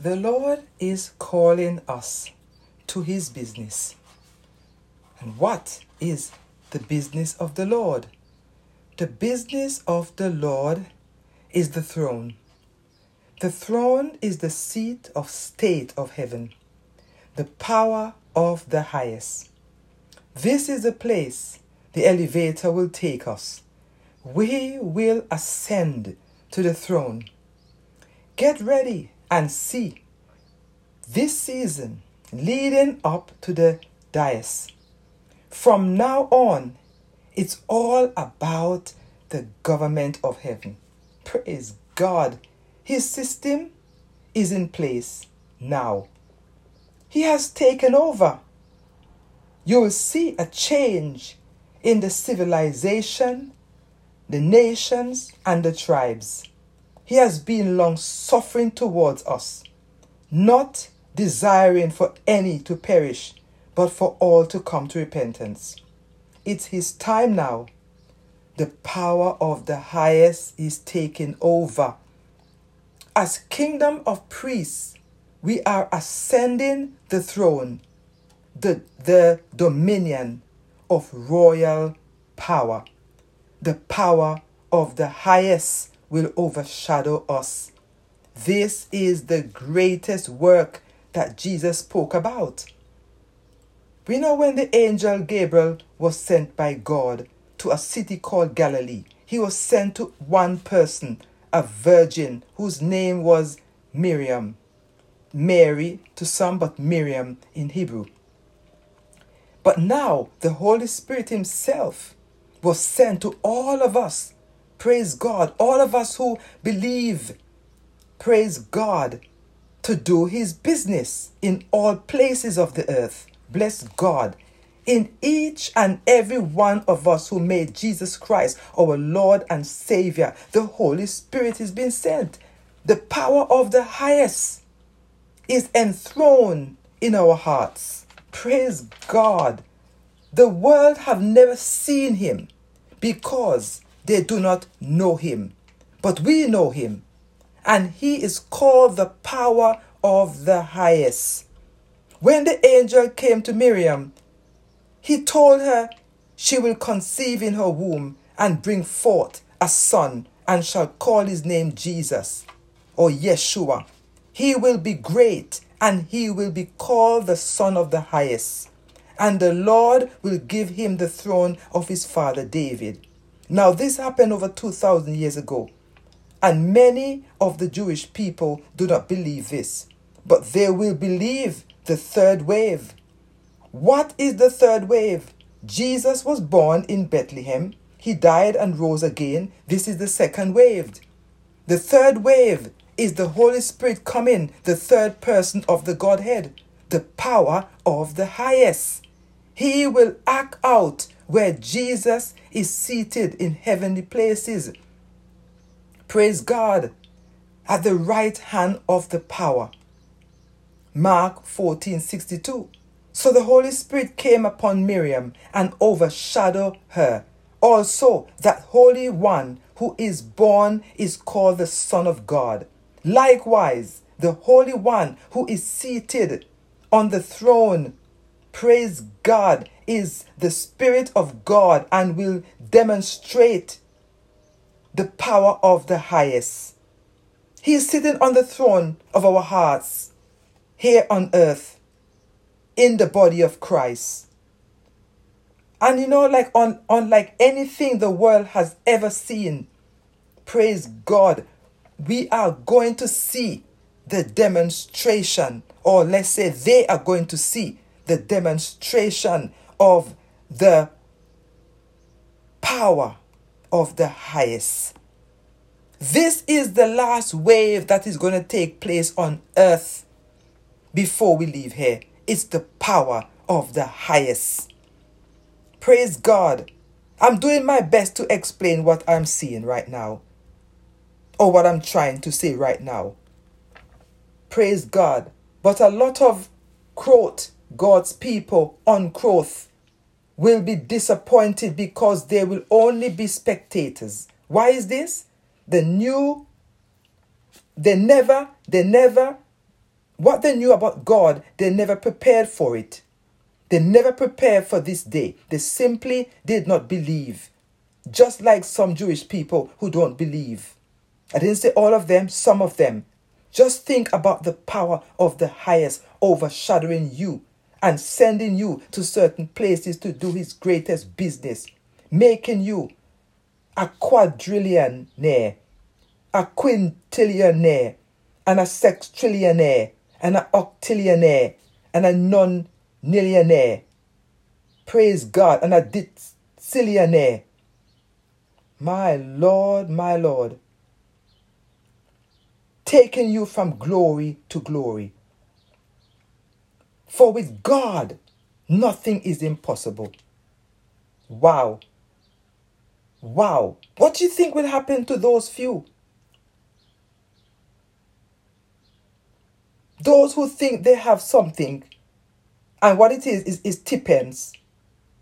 The Lord is calling us to his business. And what is the business of the Lord? The business of the Lord is the throne. The throne is the seat of state of heaven, the power of the highest. This is the place the elevator will take us. We will ascend to the throne. Get ready and see this season leading up to the dais. From now on, it's all about the government of heaven. Praise God. His system is in place now. He has taken over. You will see a change in the civilization, the nations, and the tribes. He has been long suffering towards us, not desiring for any to perish, but for all to come to repentance. It's his time now. The power of the highest is taking over. As kingdom of priests, we are ascending the throne, the, the dominion of royal power. The power of the highest will overshadow us. This is the greatest work that Jesus spoke about. We know when the angel Gabriel was sent by God to a city called Galilee, he was sent to one person, a virgin whose name was Miriam. Mary to some, but Miriam in Hebrew. But now the Holy Spirit Himself was sent to all of us. Praise God. All of us who believe, praise God, to do His business in all places of the earth. Bless God. In each and every one of us who made Jesus Christ our Lord and Savior, the Holy Spirit is being sent. The power of the highest is enthroned in our hearts. Praise God. The world have never seen him because they do not know him. But we know him. And he is called the power of the highest. When the angel came to Miriam, he told her she will conceive in her womb and bring forth a son and shall call his name Jesus or Yeshua. He will be great and he will be called the Son of the Highest. And the Lord will give him the throne of his father David. Now, this happened over 2,000 years ago. And many of the Jewish people do not believe this. But they will believe the third wave. What is the third wave? Jesus was born in Bethlehem. He died and rose again. This is the second wave. The third wave is the Holy Spirit coming, the third person of the Godhead, the power of the highest. He will act out where Jesus is seated in heavenly places. Praise God at the right hand of the power. Mark 14 62. So the Holy Spirit came upon Miriam and overshadowed her. Also, that Holy One who is born is called the Son of God. Likewise, the Holy One who is seated on the throne, praise God, is the Spirit of God and will demonstrate the power of the highest. He is sitting on the throne of our hearts here on earth in the body of Christ. And you know, like on unlike anything the world has ever seen, praise God, we are going to see the demonstration, or let's say they are going to see the demonstration of the power of the highest. This is the last wave that is going to take place on earth before we leave here. It's the power of the highest. Praise God. I'm doing my best to explain what I'm seeing right now or what I'm trying to say right now. Praise God. But a lot of growth, God's people on growth, will be disappointed because they will only be spectators. Why is this? The new, they never, they never what they knew about God, they never prepared for it. They never prepared for this day. They simply did not believe. Just like some Jewish people who don't believe. I didn't say all of them, some of them. Just think about the power of the highest overshadowing you and sending you to certain places to do his greatest business, making you a quadrillionaire, a quintillionaire, and a sextillionaire, and an octillionaire, and a nonillionaire. Praise God, and a decillionaire. My Lord, my Lord taking you from glory to glory. For with God, nothing is impossible. Wow. Wow. What do you think will happen to those few? Those who think they have something, and what it is is, is tippens.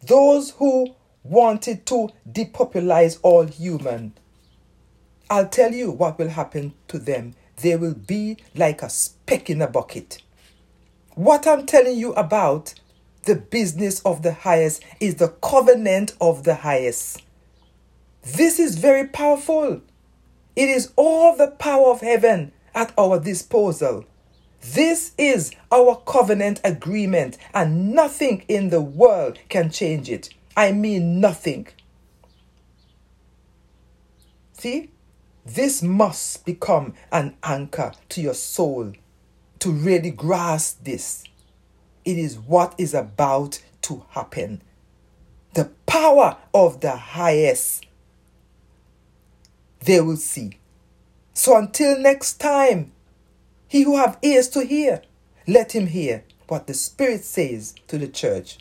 Those who wanted to depopularize all human. I'll tell you what will happen to them they will be like a speck in a bucket. What I'm telling you about the business of the highest is the covenant of the highest. This is very powerful. It is all the power of heaven at our disposal. This is our covenant agreement, and nothing in the world can change it. I mean, nothing. See? This must become an anchor to your soul to really grasp this. It is what is about to happen. The power of the highest they will see. So until next time, he who have ears to hear, let him hear what the Spirit says to the church.